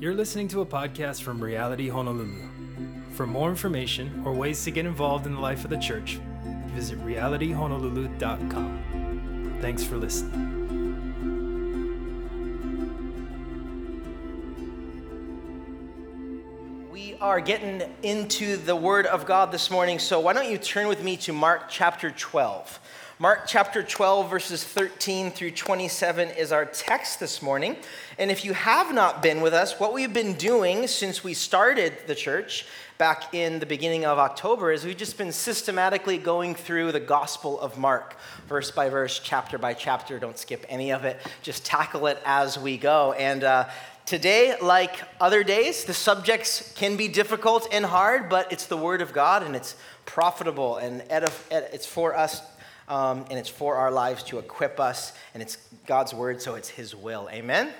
You're listening to a podcast from Reality Honolulu. For more information or ways to get involved in the life of the church, visit realityhonolulu.com. Thanks for listening. We are getting into the Word of God this morning, so why don't you turn with me to Mark chapter 12. Mark chapter 12, verses 13 through 27 is our text this morning. And if you have not been with us, what we've been doing since we started the church back in the beginning of October is we've just been systematically going through the Gospel of Mark, verse by verse, chapter by chapter. Don't skip any of it, just tackle it as we go. And uh, Today, like other days, the subjects can be difficult and hard, but it's the Word of God and it's profitable and edif- it's for us um, and it's for our lives to equip us, and it's God's word, so it's His will. Amen?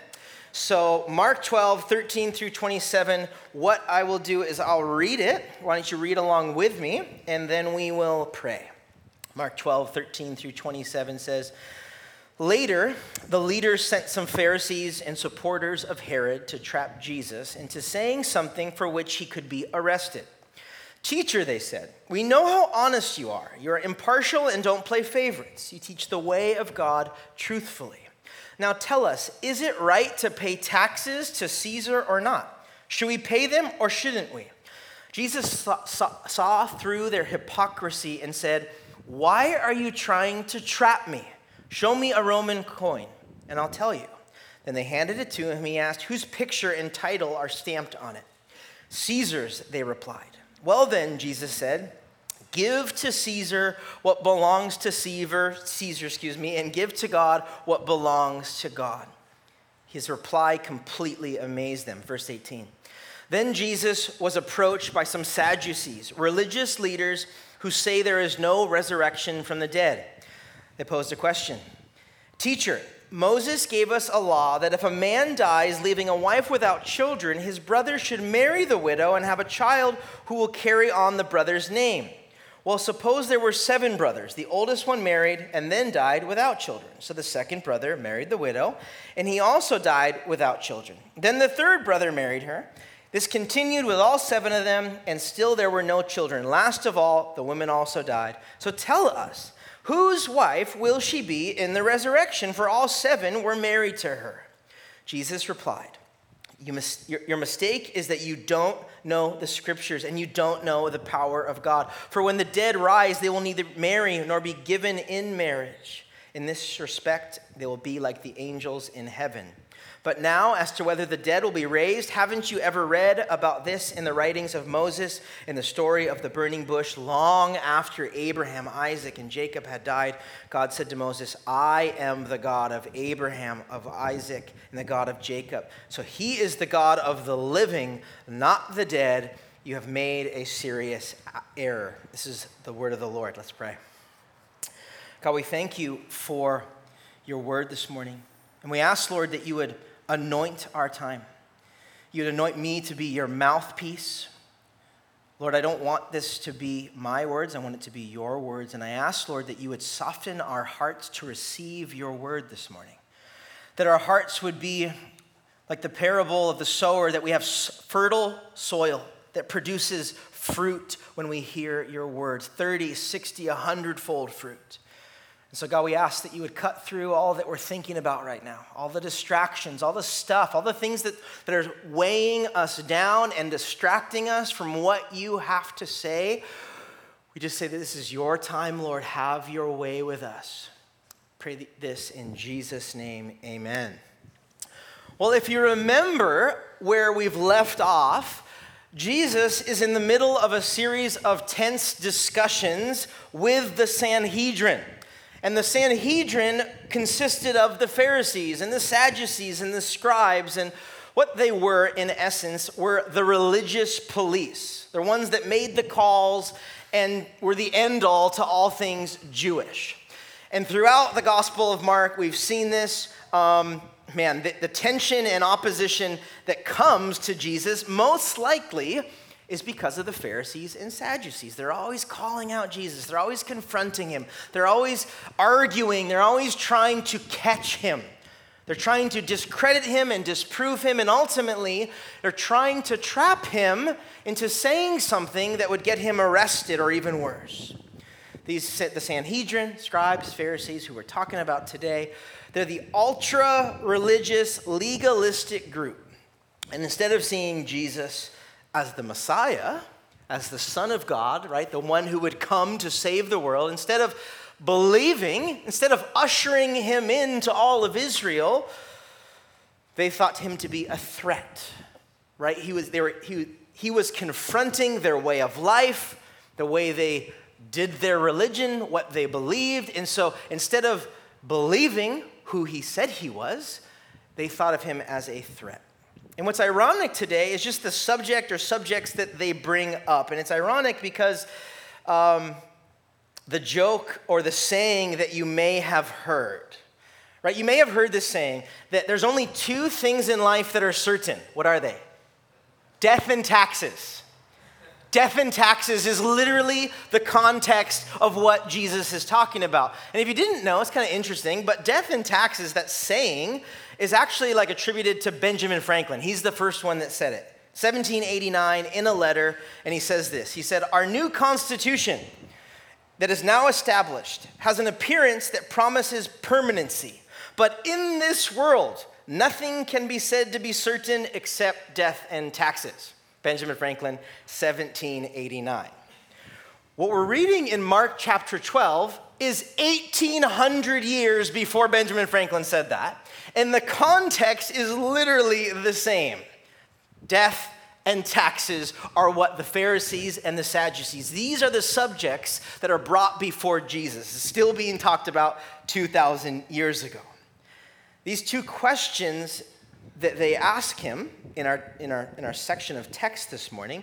So, Mark 12, 13 through 27, what I will do is I'll read it. Why don't you read along with me, and then we will pray. Mark 12, 13 through 27 says, Later, the leaders sent some Pharisees and supporters of Herod to trap Jesus into saying something for which he could be arrested. Teacher, they said, we know how honest you are. You are impartial and don't play favorites. You teach the way of God truthfully. Now tell us, is it right to pay taxes to Caesar or not? Should we pay them or shouldn't we? Jesus saw, saw, saw through their hypocrisy and said, Why are you trying to trap me? Show me a Roman coin, and I'll tell you. Then they handed it to him. He asked, Whose picture and title are stamped on it? Caesar's, they replied. Well, then, Jesus said, Give to Caesar what belongs to Caesar, Caesar, excuse me, and give to God what belongs to God. His reply completely amazed them. Verse 18. Then Jesus was approached by some Sadducees, religious leaders who say there is no resurrection from the dead. They posed a question Teacher, Moses gave us a law that if a man dies leaving a wife without children, his brother should marry the widow and have a child who will carry on the brother's name. Well, suppose there were seven brothers. The oldest one married and then died without children. So the second brother married the widow, and he also died without children. Then the third brother married her. This continued with all seven of them, and still there were no children. Last of all, the women also died. So tell us. Whose wife will she be in the resurrection? For all seven were married to her. Jesus replied, you mis- your, your mistake is that you don't know the scriptures and you don't know the power of God. For when the dead rise, they will neither marry nor be given in marriage. In this respect, they will be like the angels in heaven. But now, as to whether the dead will be raised, haven't you ever read about this in the writings of Moses in the story of the burning bush? Long after Abraham, Isaac, and Jacob had died, God said to Moses, I am the God of Abraham, of Isaac, and the God of Jacob. So he is the God of the living, not the dead. You have made a serious error. This is the word of the Lord. Let's pray. God, we thank you for your word this morning. And we ask, Lord, that you would anoint our time. You'd anoint me to be your mouthpiece. Lord, I don't want this to be my words. I want it to be your words. And I ask, Lord, that you would soften our hearts to receive your word this morning. That our hearts would be like the parable of the sower, that we have fertile soil that produces fruit when we hear your words 30, 60, 100 fold fruit. And so, God, we ask that you would cut through all that we're thinking about right now, all the distractions, all the stuff, all the things that, that are weighing us down and distracting us from what you have to say. We just say that this is your time, Lord. Have your way with us. Pray this in Jesus' name. Amen. Well, if you remember where we've left off, Jesus is in the middle of a series of tense discussions with the Sanhedrin. And the Sanhedrin consisted of the Pharisees and the Sadducees and the scribes. And what they were, in essence, were the religious police. They're ones that made the calls and were the end all to all things Jewish. And throughout the Gospel of Mark, we've seen this. Um, man, the, the tension and opposition that comes to Jesus most likely is because of the Pharisees and Sadducees. They're always calling out Jesus, they're always confronting him, they're always arguing, they're always trying to catch him. They're trying to discredit him and disprove him, and ultimately, they're trying to trap him into saying something that would get him arrested or even worse. These, the Sanhedrin, scribes, Pharisees, who we're talking about today, they're the ultra religious, legalistic group. And instead of seeing Jesus as the Messiah, as the Son of God, right, the one who would come to save the world, instead of believing, instead of ushering him into all of Israel, they thought him to be a threat, right? He was, they were, he, he was confronting their way of life, the way they did their religion, what they believed. And so instead of believing who he said he was, they thought of him as a threat. And what's ironic today is just the subject or subjects that they bring up. And it's ironic because um, the joke or the saying that you may have heard. Right? You may have heard this saying that there's only two things in life that are certain. What are they? Death and taxes. Death and taxes is literally the context of what Jesus is talking about. And if you didn't know, it's kind of interesting, but death and taxes, that saying, is actually like attributed to Benjamin Franklin. He's the first one that said it. 1789 in a letter, and he says this He said, Our new Constitution that is now established has an appearance that promises permanency. But in this world, nothing can be said to be certain except death and taxes. Benjamin Franklin, 1789. What we're reading in Mark chapter 12 is 1800 years before Benjamin Franklin said that. And the context is literally the same death and taxes are what the Pharisees and the Sadducees, these are the subjects that are brought before Jesus, it's still being talked about 2,000 years ago. These two questions that they ask him in our, in, our, in our section of text this morning,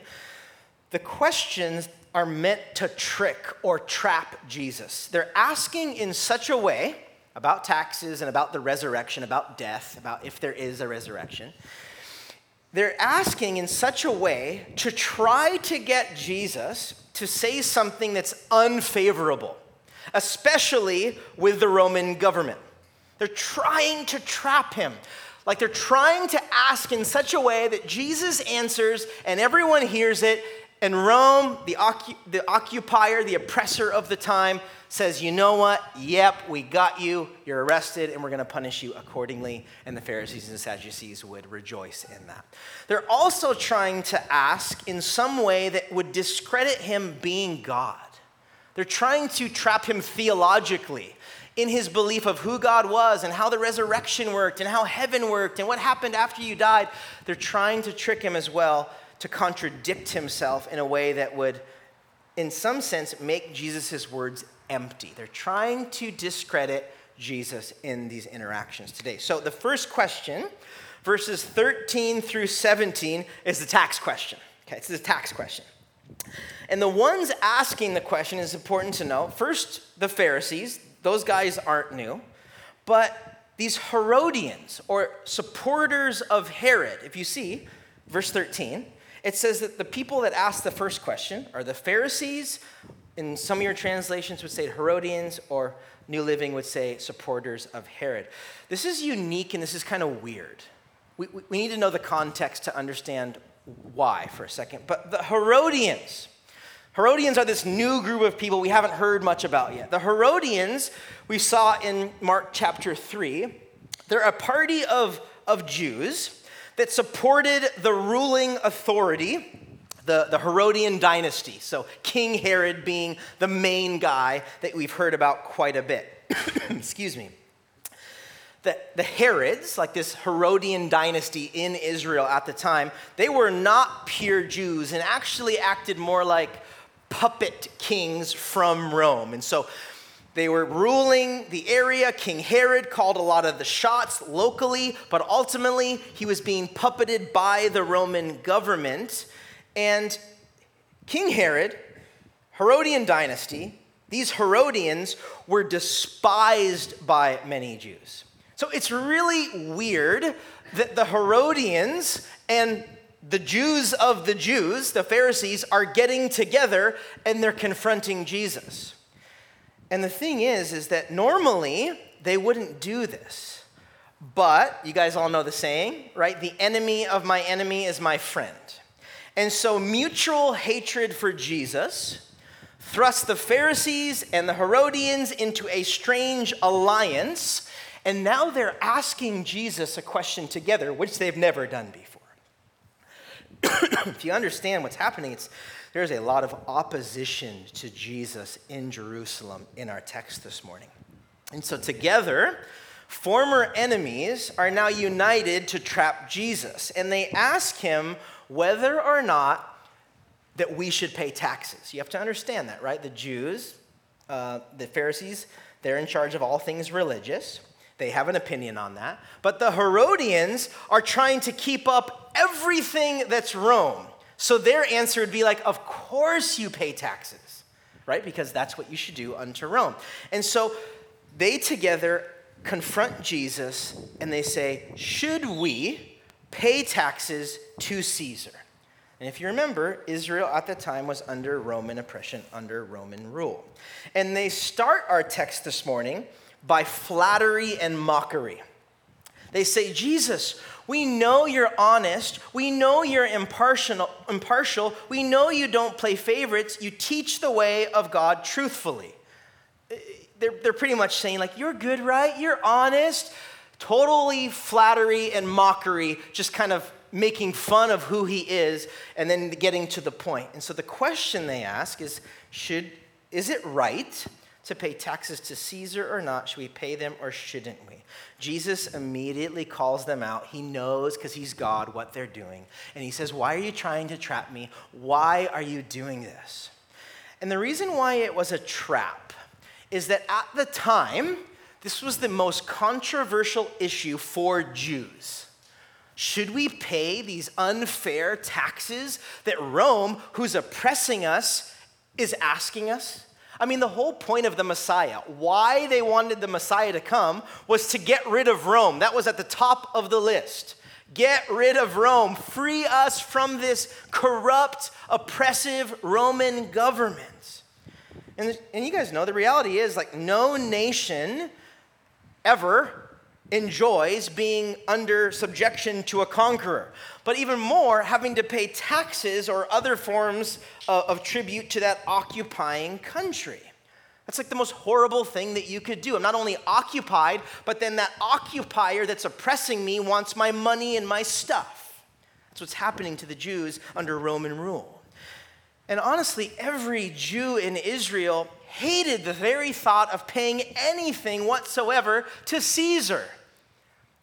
the questions are meant to trick or trap Jesus. They're asking in such a way about taxes and about the resurrection, about death, about if there is a resurrection they're asking in such a way to try to get Jesus to say something that's unfavorable, especially with the Roman government. They're trying to trap him. Like they're trying to ask in such a way that Jesus answers and everyone hears it. And Rome, the, the occupier, the oppressor of the time, says, You know what? Yep, we got you. You're arrested, and we're going to punish you accordingly. And the Pharisees and Sadducees would rejoice in that. They're also trying to ask in some way that would discredit him being God. They're trying to trap him theologically in his belief of who God was and how the resurrection worked and how heaven worked and what happened after you died. They're trying to trick him as well to contradict himself in a way that would, in some sense, make Jesus' words empty. They're trying to discredit Jesus in these interactions today. So the first question, verses 13 through 17, is the tax question. Okay, it's the tax question. And the ones asking the question is important to know. First, the Pharisees, those guys aren't new, but these Herodians or supporters of Herod, if you see, verse 13, it says that the people that asked the first question are the Pharisees in some of your translations would say Herodians, or New Living would say supporters of Herod. This is unique and this is kind of weird. We, we need to know the context to understand why for a second. But the Herodians, Herodians are this new group of people we haven't heard much about yet. The Herodians, we saw in Mark chapter 3, they're a party of, of Jews that supported the ruling authority the, the Herodian dynasty. So, King Herod being the main guy that we've heard about quite a bit. Excuse me. The, the Herods, like this Herodian dynasty in Israel at the time, they were not pure Jews and actually acted more like puppet kings from Rome. And so they were ruling the area. King Herod called a lot of the shots locally, but ultimately he was being puppeted by the Roman government. And King Herod, Herodian dynasty, these Herodians were despised by many Jews. So it's really weird that the Herodians and the Jews of the Jews, the Pharisees, are getting together and they're confronting Jesus. And the thing is, is that normally they wouldn't do this. But you guys all know the saying, right? The enemy of my enemy is my friend. And so mutual hatred for Jesus thrust the Pharisees and the Herodians into a strange alliance. And now they're asking Jesus a question together, which they've never done before. If you understand what's happening, it's, there's a lot of opposition to Jesus in Jerusalem in our text this morning. And so, together, former enemies are now united to trap Jesus. And they ask him whether or not that we should pay taxes. You have to understand that, right? The Jews, uh, the Pharisees, they're in charge of all things religious. They have an opinion on that. But the Herodians are trying to keep up everything that's Rome. So their answer would be like, of course you pay taxes, right? Because that's what you should do unto Rome. And so they together confront Jesus and they say, should we pay taxes to Caesar? And if you remember, Israel at the time was under Roman oppression, under Roman rule. And they start our text this morning by flattery and mockery. They say, Jesus, we know you're honest. We know you're impartial, impartial. We know you don't play favorites. You teach the way of God truthfully. They're, they're pretty much saying, like, you're good, right? You're honest. Totally flattery and mockery, just kind of making fun of who he is and then getting to the point. And so the question they ask is, should, is it right to pay taxes to Caesar or not? Should we pay them or shouldn't we? Jesus immediately calls them out. He knows because he's God what they're doing. And he says, Why are you trying to trap me? Why are you doing this? And the reason why it was a trap is that at the time, this was the most controversial issue for Jews. Should we pay these unfair taxes that Rome, who's oppressing us, is asking us? I mean, the whole point of the Messiah, why they wanted the Messiah to come, was to get rid of Rome. That was at the top of the list. Get rid of Rome. Free us from this corrupt, oppressive Roman government. And, and you guys know the reality is like, no nation ever enjoys being under subjection to a conqueror, but even more, having to pay taxes or other forms of, of, tribute to that occupying country. That's like the most horrible thing that you could do. I'm not only occupied, but then that occupier that's oppressing me wants my money and my stuff. That's what's happening to the Jews under Roman rule. And honestly, every Jew in Israel hated the very thought of paying anything whatsoever to Caesar.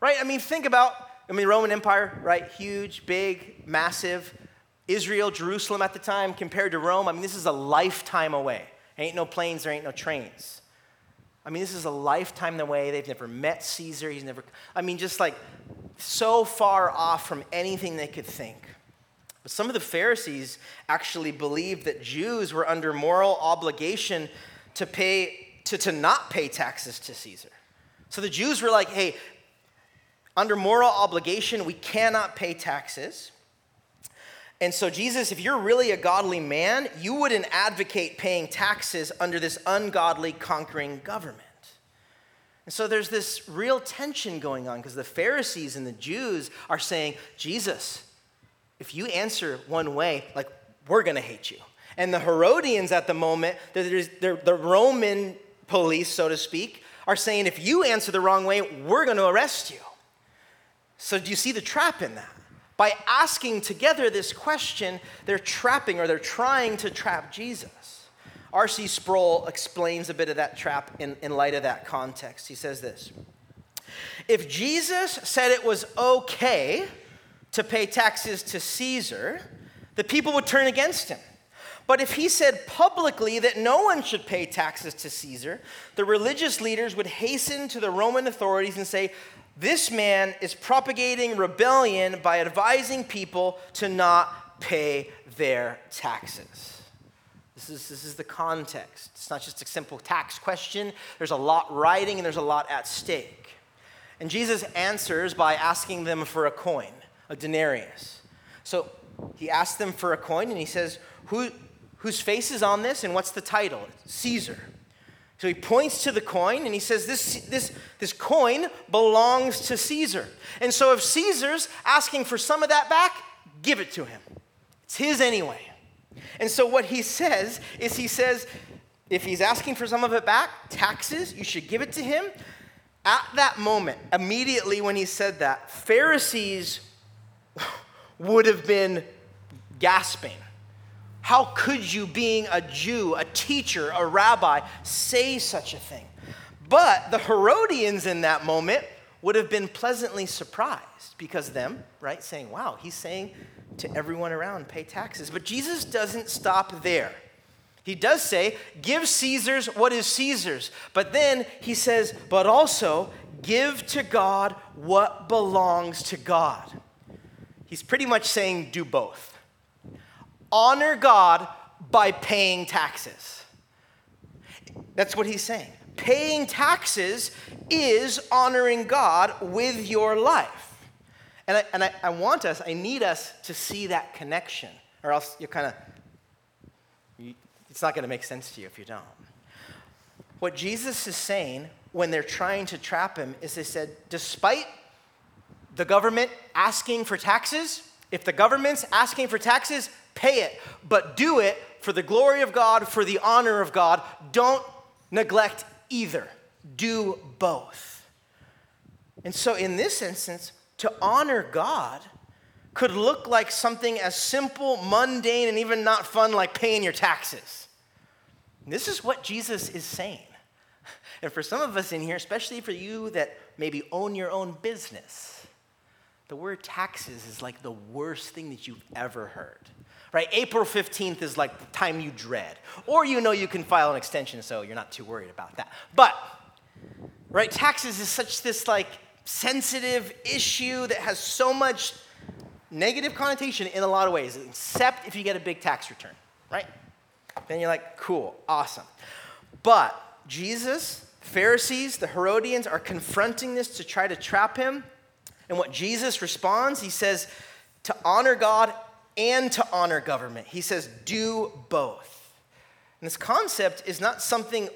Right? I mean, think about, I mean, Roman Empire, right? Huge, big, massive. Israel, Jerusalem at the time compared to Rome, I mean, this is a lifetime away. Ain't no planes, there ain't no trains. I mean, this is a lifetime away. They've never met Caesar. He's never, I mean, just like so far off from anything they could think. But some of the Pharisees actually believed that Jews were under moral obligation to pay, to, to not pay taxes to Caesar. So the Jews were like, hey, under moral obligation, we cannot pay taxes. And so, Jesus, if you're really a godly man, you wouldn't advocate paying taxes under this ungodly conquering government. And so, there's this real tension going on because the Pharisees and the Jews are saying, Jesus, if you answer one way, like, we're going to hate you. And the Herodians at the moment, the Roman police, so to speak, are saying, if you answer the wrong way, we're going to arrest you. So, do you see the trap in that? By asking together this question, they're trapping or they're trying to trap Jesus. R.C. Sproul explains a bit of that trap in, in light of that context. He says this If Jesus said it was okay to pay taxes to Caesar, the people would turn against him. But if he said publicly that no one should pay taxes to Caesar, the religious leaders would hasten to the Roman authorities and say, this man is propagating rebellion by advising people to not pay their taxes. This is, this is the context. It's not just a simple tax question, there's a lot riding and there's a lot at stake. And Jesus answers by asking them for a coin, a denarius. So he asks them for a coin and he says, Who, Whose face is on this and what's the title? Caesar. So he points to the coin and he says, this, this, this coin belongs to Caesar. And so if Caesar's asking for some of that back, give it to him. It's his anyway. And so what he says is he says, if he's asking for some of it back, taxes, you should give it to him. At that moment, immediately when he said that, Pharisees would have been gasping. How could you, being a Jew, a teacher, a rabbi, say such a thing? But the Herodians in that moment would have been pleasantly surprised because them, right, saying, wow, he's saying to everyone around, pay taxes. But Jesus doesn't stop there. He does say, give Caesar's what is Caesar's. But then he says, but also give to God what belongs to God. He's pretty much saying, do both. Honor God by paying taxes. That's what he's saying. Paying taxes is honoring God with your life. And I, and I, I want us, I need us to see that connection, or else you're kind of it's not going to make sense to you if you don't. What Jesus is saying when they're trying to trap him is they said, despite the government asking for taxes, if the government's asking for taxes, pay it, but do it for the glory of God, for the honor of God. Don't neglect either. Do both. And so, in this instance, to honor God could look like something as simple, mundane, and even not fun like paying your taxes. This is what Jesus is saying. And for some of us in here, especially for you that maybe own your own business, the word taxes is like the worst thing that you've ever heard. Right? April 15th is like the time you dread. Or you know you can file an extension, so you're not too worried about that. But, right, taxes is such this like sensitive issue that has so much negative connotation in a lot of ways, except if you get a big tax return, right? Then you're like, cool, awesome. But Jesus, Pharisees, the Herodians are confronting this to try to trap him. And what Jesus responds, he says, to honor God and to honor government. He says, do both. And this concept is not something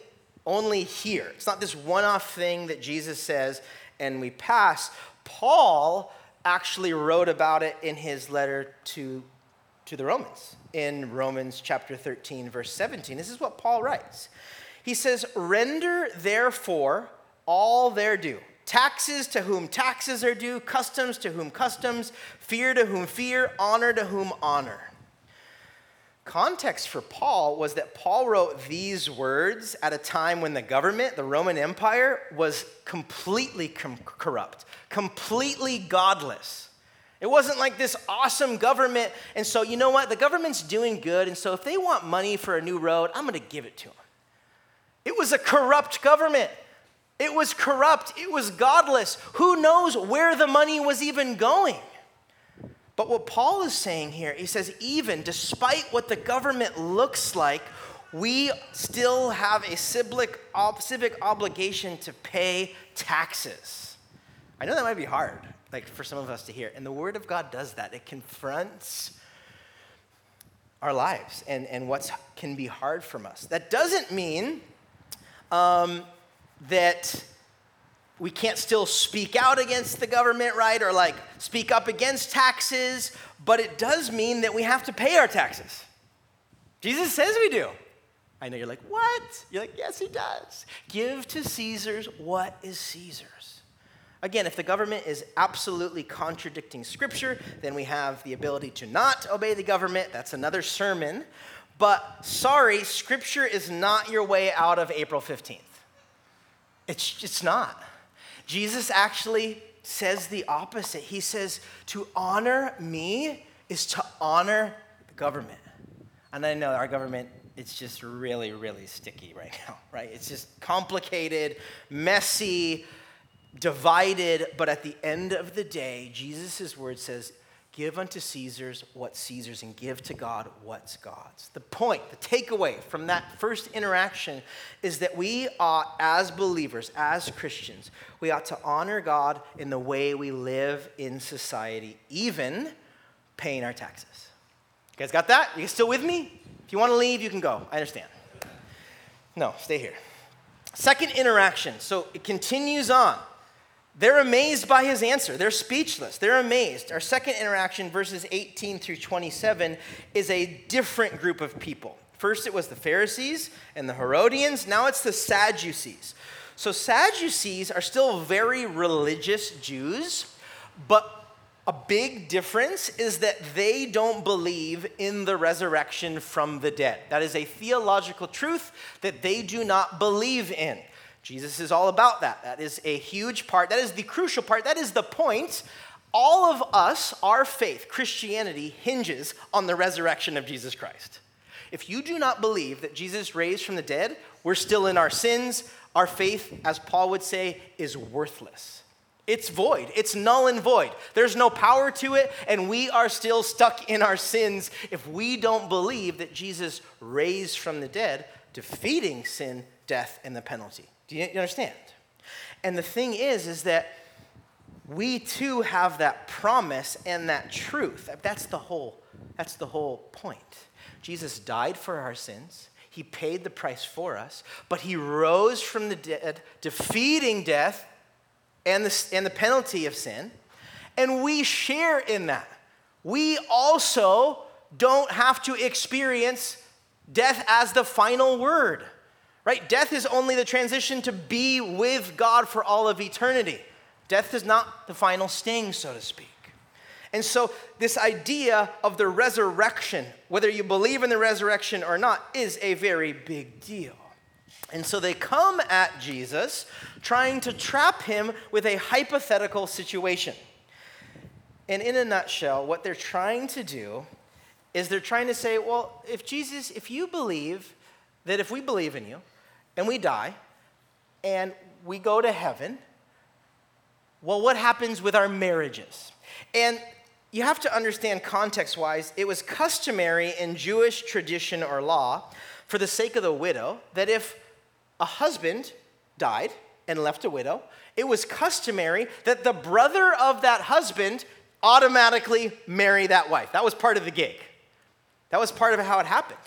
only here. It's not this one off thing that Jesus says and we pass. Paul actually wrote about it in his letter to, to the Romans in Romans chapter 13, verse 17. This is what Paul writes. He says, Render therefore all their due. Taxes to whom taxes are due, customs to whom customs, fear to whom fear, honor to whom honor. Context for Paul was that Paul wrote these words at a time when the government, the Roman Empire, was completely com- corrupt, completely godless. It wasn't like this awesome government. And so, you know what? The government's doing good. And so, if they want money for a new road, I'm going to give it to them. It was a corrupt government. It was corrupt. It was godless. Who knows where the money was even going? But what Paul is saying here, he says, even despite what the government looks like, we still have a civic, civic obligation to pay taxes. I know that might be hard like for some of us to hear. And the Word of God does that. It confronts our lives and, and what can be hard from us. That doesn't mean um, that we can't still speak out against the government, right? Or like speak up against taxes, but it does mean that we have to pay our taxes. Jesus says we do. I know you're like, what? You're like, yes, he does. Give to Caesar's what is Caesar's. Again, if the government is absolutely contradicting scripture, then we have the ability to not obey the government. That's another sermon. But sorry, scripture is not your way out of April 15th. It's, it's not. Jesus actually says the opposite. He says, to honor me is to honor the government. And I know our government, it's just really, really sticky right now, right? It's just complicated, messy, divided, but at the end of the day, Jesus' word says, Give unto Caesar's what Caesar's and give to God what's God's. The point, the takeaway from that first interaction is that we ought, as believers, as Christians, we ought to honor God in the way we live in society, even paying our taxes. You guys got that? You still with me? If you want to leave, you can go. I understand. No, stay here. Second interaction. So it continues on. They're amazed by his answer. They're speechless. They're amazed. Our second interaction, verses 18 through 27, is a different group of people. First, it was the Pharisees and the Herodians. Now it's the Sadducees. So, Sadducees are still very religious Jews, but a big difference is that they don't believe in the resurrection from the dead. That is a theological truth that they do not believe in. Jesus is all about that. That is a huge part. That is the crucial part. That is the point. All of us, our faith, Christianity, hinges on the resurrection of Jesus Christ. If you do not believe that Jesus raised from the dead, we're still in our sins. Our faith, as Paul would say, is worthless. It's void. It's null and void. There's no power to it, and we are still stuck in our sins if we don't believe that Jesus raised from the dead, defeating sin, death, and the penalty. Do you understand? And the thing is, is that we too have that promise and that truth. That's the whole, that's the whole point. Jesus died for our sins. He paid the price for us, but he rose from the dead, defeating death and the, and the penalty of sin. And we share in that. We also don't have to experience death as the final word, right? Death is only the transition to be with God for all of eternity. Death is not the final sting, so to speak. And so, this idea of the resurrection, whether you believe in the resurrection or not, is a very big deal. And so they come at Jesus trying to trap him with a hypothetical situation. And in a nutshell, what they're trying to do is they're trying to say, well, if Jesus, if you believe that if we believe in you and we die and we go to heaven, well, what happens with our marriages? And you have to understand context wise, it was customary in Jewish tradition or law for the sake of the widow that if a husband died and left a widow, it was customary that the brother of that husband automatically marry that wife. That was part of the gig. That was part of how it happened.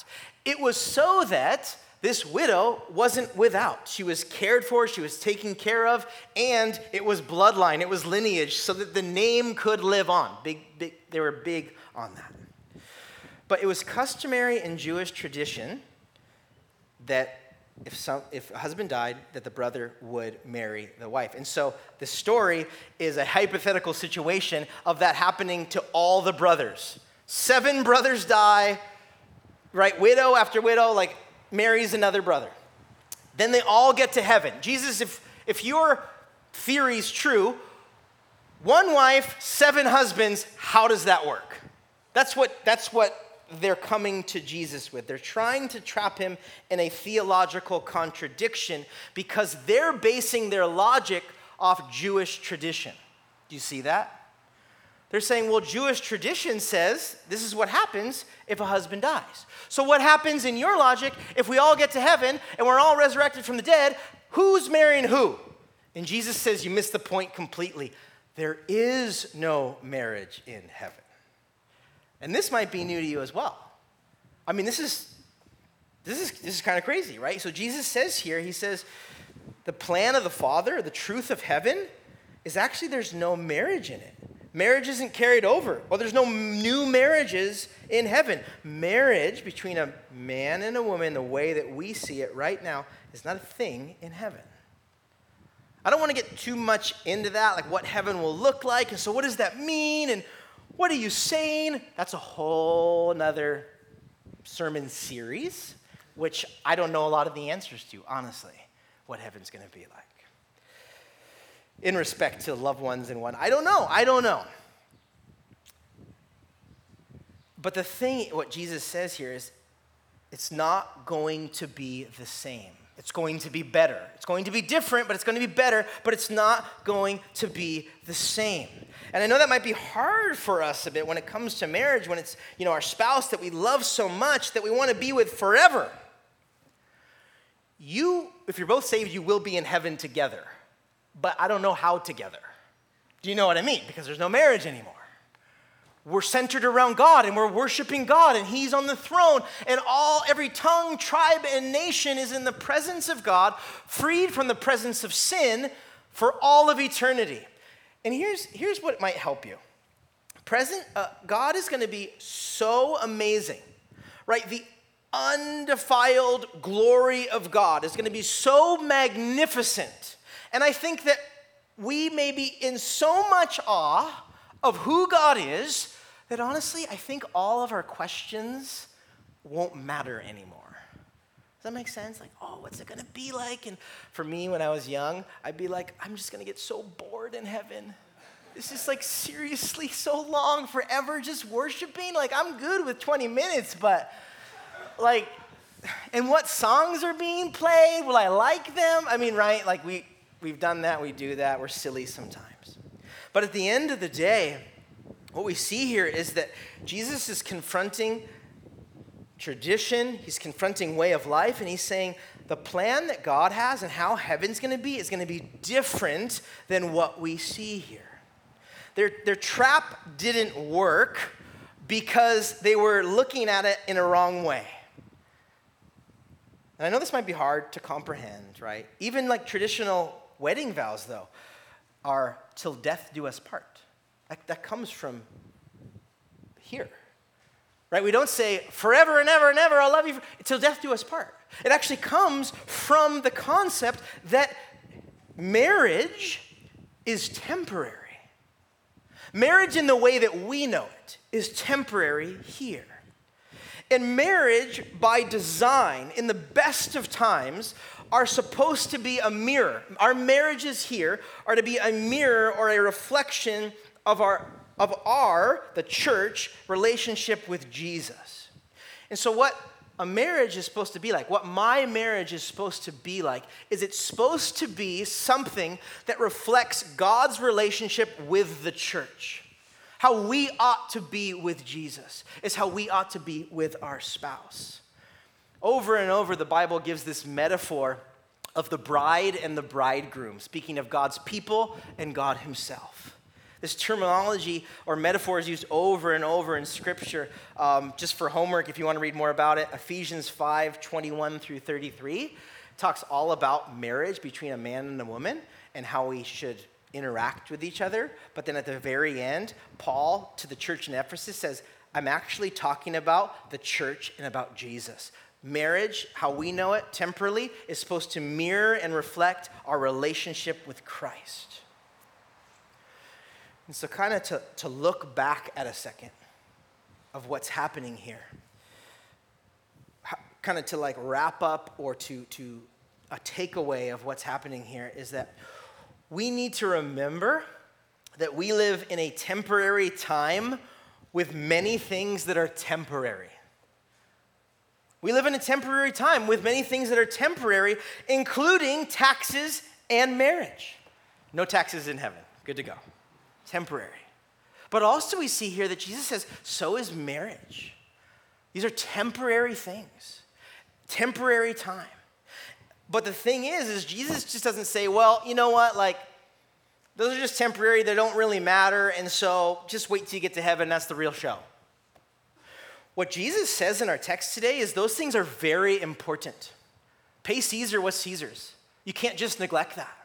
It was so that this widow wasn't without. She was cared for, she was taken care of, and it was bloodline, it was lineage, so that the name could live on. Big, big, they were big on that. But it was customary in Jewish tradition that if, some, if a husband died, that the brother would marry the wife. And so the story is a hypothetical situation of that happening to all the brothers. Seven brothers die, right? Widow after widow, like marries another brother. Then they all get to heaven. Jesus, if, if your theory is true, one wife, seven husbands, how does that work? That's what, that's what they're coming to Jesus with. They're trying to trap him in a theological contradiction because they're basing their logic off Jewish tradition. Do you see that? They're saying, well, Jewish tradition says this is what happens if a husband dies. So, what happens in your logic if we all get to heaven and we're all resurrected from the dead? Who's marrying who? And Jesus says, you missed the point completely. There is no marriage in heaven. And this might be new to you as well. I mean, this is this is this is kind of crazy, right? So Jesus says here, he says, the plan of the Father, the truth of heaven, is actually there's no marriage in it. Marriage isn't carried over. Well, there's no new marriages in heaven. Marriage between a man and a woman, the way that we see it right now, is not a thing in heaven. I don't want to get too much into that, like what heaven will look like. And so, what does that mean? And what are you saying? That's a whole nother sermon series, which I don't know a lot of the answers to, honestly, what heaven's going to be like. In respect to loved ones and what, I don't know. I don't know. But the thing, what Jesus says here is, it's not going to be the same. It's going to be better. It's going to be different, but it's going to be better, but it's not going to be the same. And I know that might be hard for us a bit when it comes to marriage, when it's, you know, our spouse that we love so much that we want to be with forever. You, if you're both saved, you will be in heaven together. But I don't know how together. Do you know what I mean? Because there's no marriage anymore. we're centered around God and we're worshiping God and He's on the throne, and all every tongue, tribe, and nation is in the presence of God, freed from the presence of sin for all of eternity. And here's, here's what might help you. Present, uh, God is going to be so amazing, right? The undefiled glory of God is going to be so magnificent. And I think that we may be in so much awe of who God is that honestly, I think all of our questions won't matter anymore. Does that make sense? Like, oh, what's it gonna be like? And for me, when I was young, I'd be like, I'm just gonna get so bored in heaven. This is like seriously so long, forever just worshiping. Like, I'm good with 20 minutes, but like, and what songs are being played? Will I like them? I mean, right? Like, we, we've done that, we do that, we're silly sometimes. But at the end of the day, what we see here is that Jesus is confronting tradition, he's confronting way of life, and he's saying the plan that God has and how heaven's to be is to be different than what we see here. Their, their trap didn't work because they were looking at it in a wrong way. And I know this might be hard to comprehend, right? Even like traditional wedding vows, though, are till death do us part. That, that comes from here right? We don't say forever and ever and ever, I'll love you Till death do us part. It actually comes from the concept that marriage is temporary. Marriage, in the way that we know it, is temporary here. And marriage, by design, in the best of times, are supposed to be a mirror. Our marriages here are to be a mirror or a reflection of our of our, the church, relationship with Jesus. And so, what a marriage is supposed to be like, what my marriage is supposed to be like, is it's supposed to be something that reflects God's relationship with the church. How we ought to be with Jesus is how we ought to be with our spouse. Over and over, the Bible gives this metaphor of the bride and the bridegroom, speaking of God's people and God Himself. This terminology or metaphor is used over and over in Scripture. Um, just for homework, if you want to read more about it, Ephesians 5 21 through 33 talks all about marriage between a man and a woman and how we should interact with each other. But then at the very end, Paul to the church in Ephesus says, I'm actually talking about the church and about Jesus. Marriage, how we know it temporally, is supposed to mirror and reflect our relationship with Christ. And so, kind of to, to look back at a second of what's happening here, kind of to like wrap up or to, to a takeaway of what's happening here is that we need to remember that we live in a temporary time with many things that are temporary. We live in a temporary time with many things that are temporary, including taxes and marriage. No taxes in heaven. Good to go temporary. But also, we see here that Jesus says, so is marriage. These are temporary things, temporary time. But the thing is, is Jesus just doesn't say, well, you know what, like, those are just temporary, they don't really matter, and so just wait till you get to heaven, that's the real show. What Jesus says in our text today is those things are very important. Pay Caesar what's Caesar's. You can't just neglect that.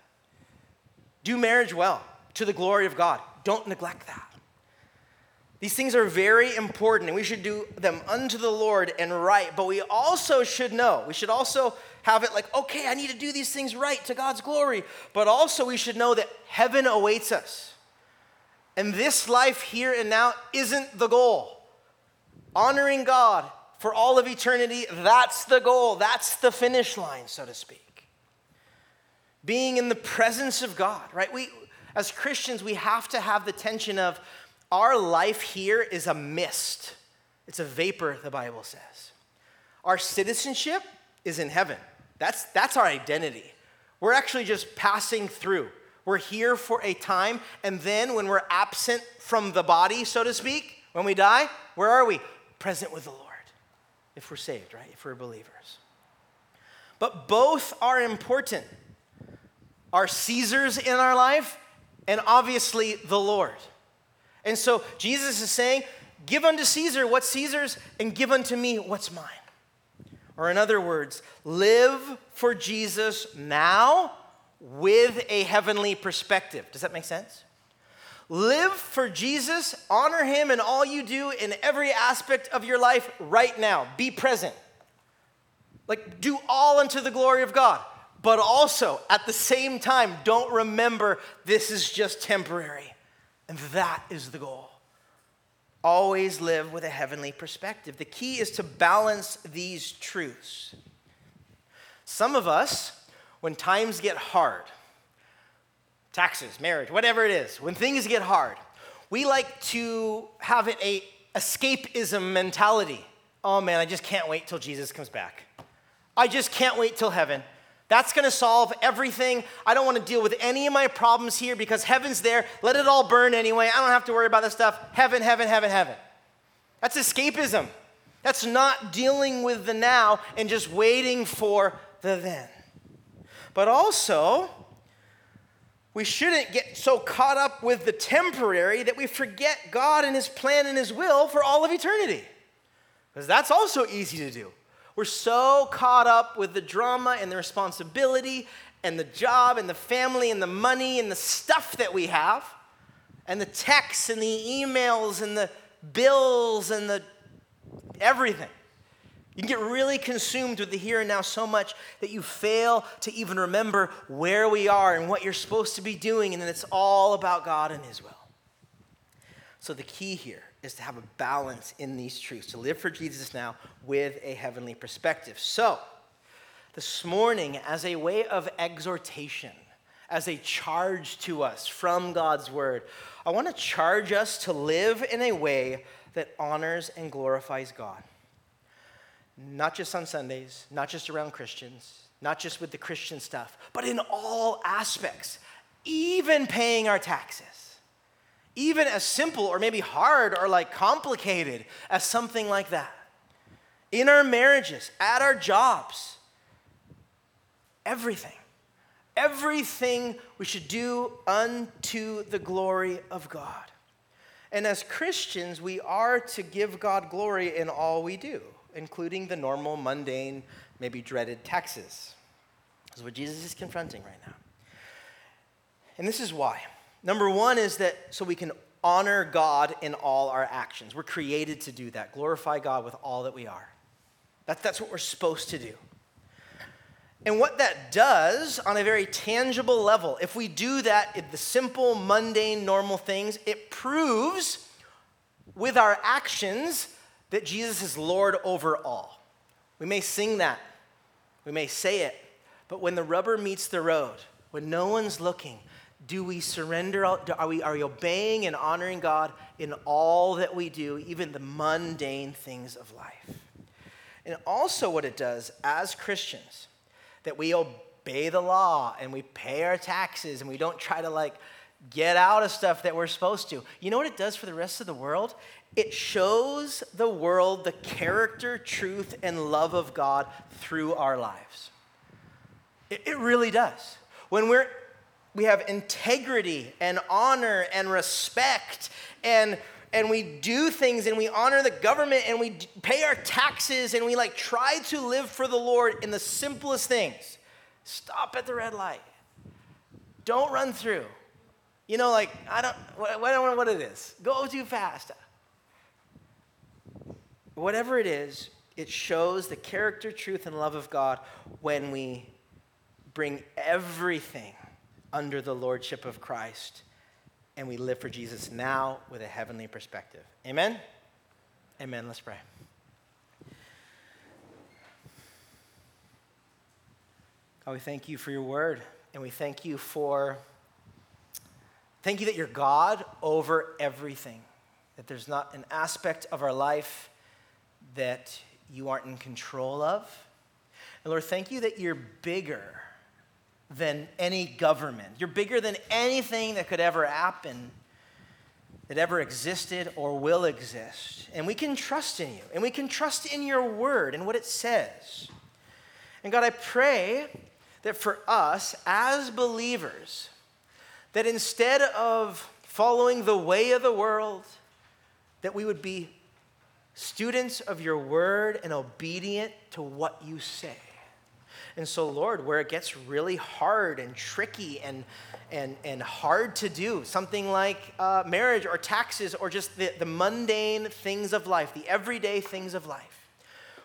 Do marriage well to the glory of God. Don't neglect that. These things are very important, and we should do them unto the Lord and right. But we also should know, we should also have it like, okay, I need to do these things right to God's glory. But also, we should know that heaven awaits us. And this life here and now isn't the goal. Honoring God for all of eternity, that's the goal. That's the finish line, so to speak. Being in the presence of God, right? We, as Christians, we have to have the tension of our life here is a mist, it's a vapor, the Bible says. Our citizenship is in heaven. That's, that's our identity. We're actually just passing through. We're here for a time, and then when we're absent from the body, so to speak, when we die, where are we? Present with the Lord, if we're saved, right? If we're believers. But both are important. Our Caesars in our life and obviously the Lord. And so Jesus is saying, Give unto Caesar what's Caesar's, and give unto me what's mine. Or, in other words, live for Jesus now with a heavenly perspective. Does that make sense? Live for Jesus, honor him in all you do in every aspect of your life right now. Be present. Like, do all unto the glory of God. But also, at the same time, don't remember this is just temporary. And that is the goal. Always live with a heavenly perspective. The key is to balance these truths. Some of us, when times get hard, taxes, marriage, whatever it is, when things get hard, we like to have it a escapism mentality. Oh man, I just can't wait till Jesus comes back. I just can't wait till heaven. That's going to solve everything. I don't want to deal with any of my problems here because heaven's there. Let it all burn anyway. I don't have to worry about this stuff. Heaven, heaven, heaven, heaven. That's escapism. That's not dealing with the now and just waiting for the then. But also, we shouldn't get so caught up with the temporary that we forget God and His plan and His will for all of eternity. Because that's also easy to do. We're so caught up with the drama and the responsibility and the job and the family and the money and the stuff that we have and the texts and the emails and the bills and the everything. You can get really consumed with the here and now so much that you fail to even remember where we are and what you're supposed to be doing, and then it's all about God and His will. So, the key here is to have a balance in these truths, to live for Jesus now with a heavenly perspective. So, this morning, as a way of exhortation, as a charge to us from God's word, I want to charge us to live in a way that honors and glorifies God. Not just on Sundays, not just around Christians, not just with the Christian stuff, but in all aspects, even paying our taxes even as simple or maybe hard or like complicated as something like that. In our marriages, at our jobs, everything. Everything we should do unto the glory of God. And as Christians, we are to give God glory in all we do, including the normal, mundane, maybe dreaded taxes. This is what Jesus is confronting right now. And this is why. Number one is that so we can honor God in all our actions. We're created to do that, glorify God with all that we are. That, that's what we're supposed to do. And what that does on a very tangible level, if we do that, the simple, mundane, normal things, it proves with our actions that Jesus is Lord over all. We may sing that, we may say it, but when the rubber meets the road, when no one's looking, do we surrender? Are we, are we obeying and honoring God in all that we do, even the mundane things of life? And also, what it does as Christians, that we obey the law and we pay our taxes and we don't try to like get out of stuff that we're supposed to. You know what it does for the rest of the world? It shows the world the character, truth, and love of God through our lives. It, it really does. When we're we have integrity and honor and respect and and we do things and we honor the government and we pay our taxes and we like try to live for the Lord in the simplest things. Stop at the red light. Don't run through. You know, like I don't, I don't know what it is. Go too fast. Whatever it is, it shows the character, truth, and love of God when we bring everything under the lordship of Christ and we live for Jesus now with a heavenly perspective. Amen? Amen. Let's pray. God, we thank you for your word and we thank you for thank you that you're God over everything. That there's not an aspect of our life that you aren't in control of. And Lord, thank you that you're bigger than any government. You're bigger than anything that could ever happen, that ever existed or will exist. And we can trust in you, and we can trust in your word and what it says. And God, I pray that for us as believers, that instead of following the way of the world, that we would be students of your word and obedient to what you say. And so, Lord, where it gets really hard and tricky and, and, and hard to do, something like uh, marriage or taxes or just the, the mundane things of life, the everyday things of life,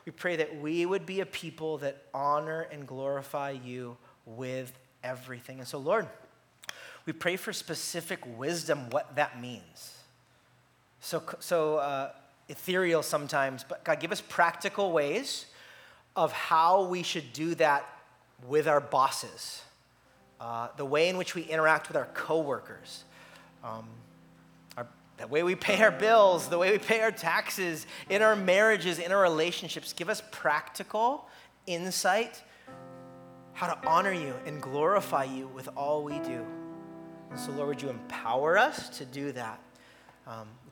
we pray that we would be a people that honor and glorify you with everything. And so, Lord, we pray for specific wisdom what that means. So, so uh, ethereal sometimes, but God, give us practical ways of how we should do that with our bosses, uh, the way in which we interact with our coworkers, um, our, the way we pay our bills, the way we pay our taxes, in our marriages, in our relationships. Give us practical insight how to honor you and glorify you with all we do. And so, Lord, would you empower us to do that? Um,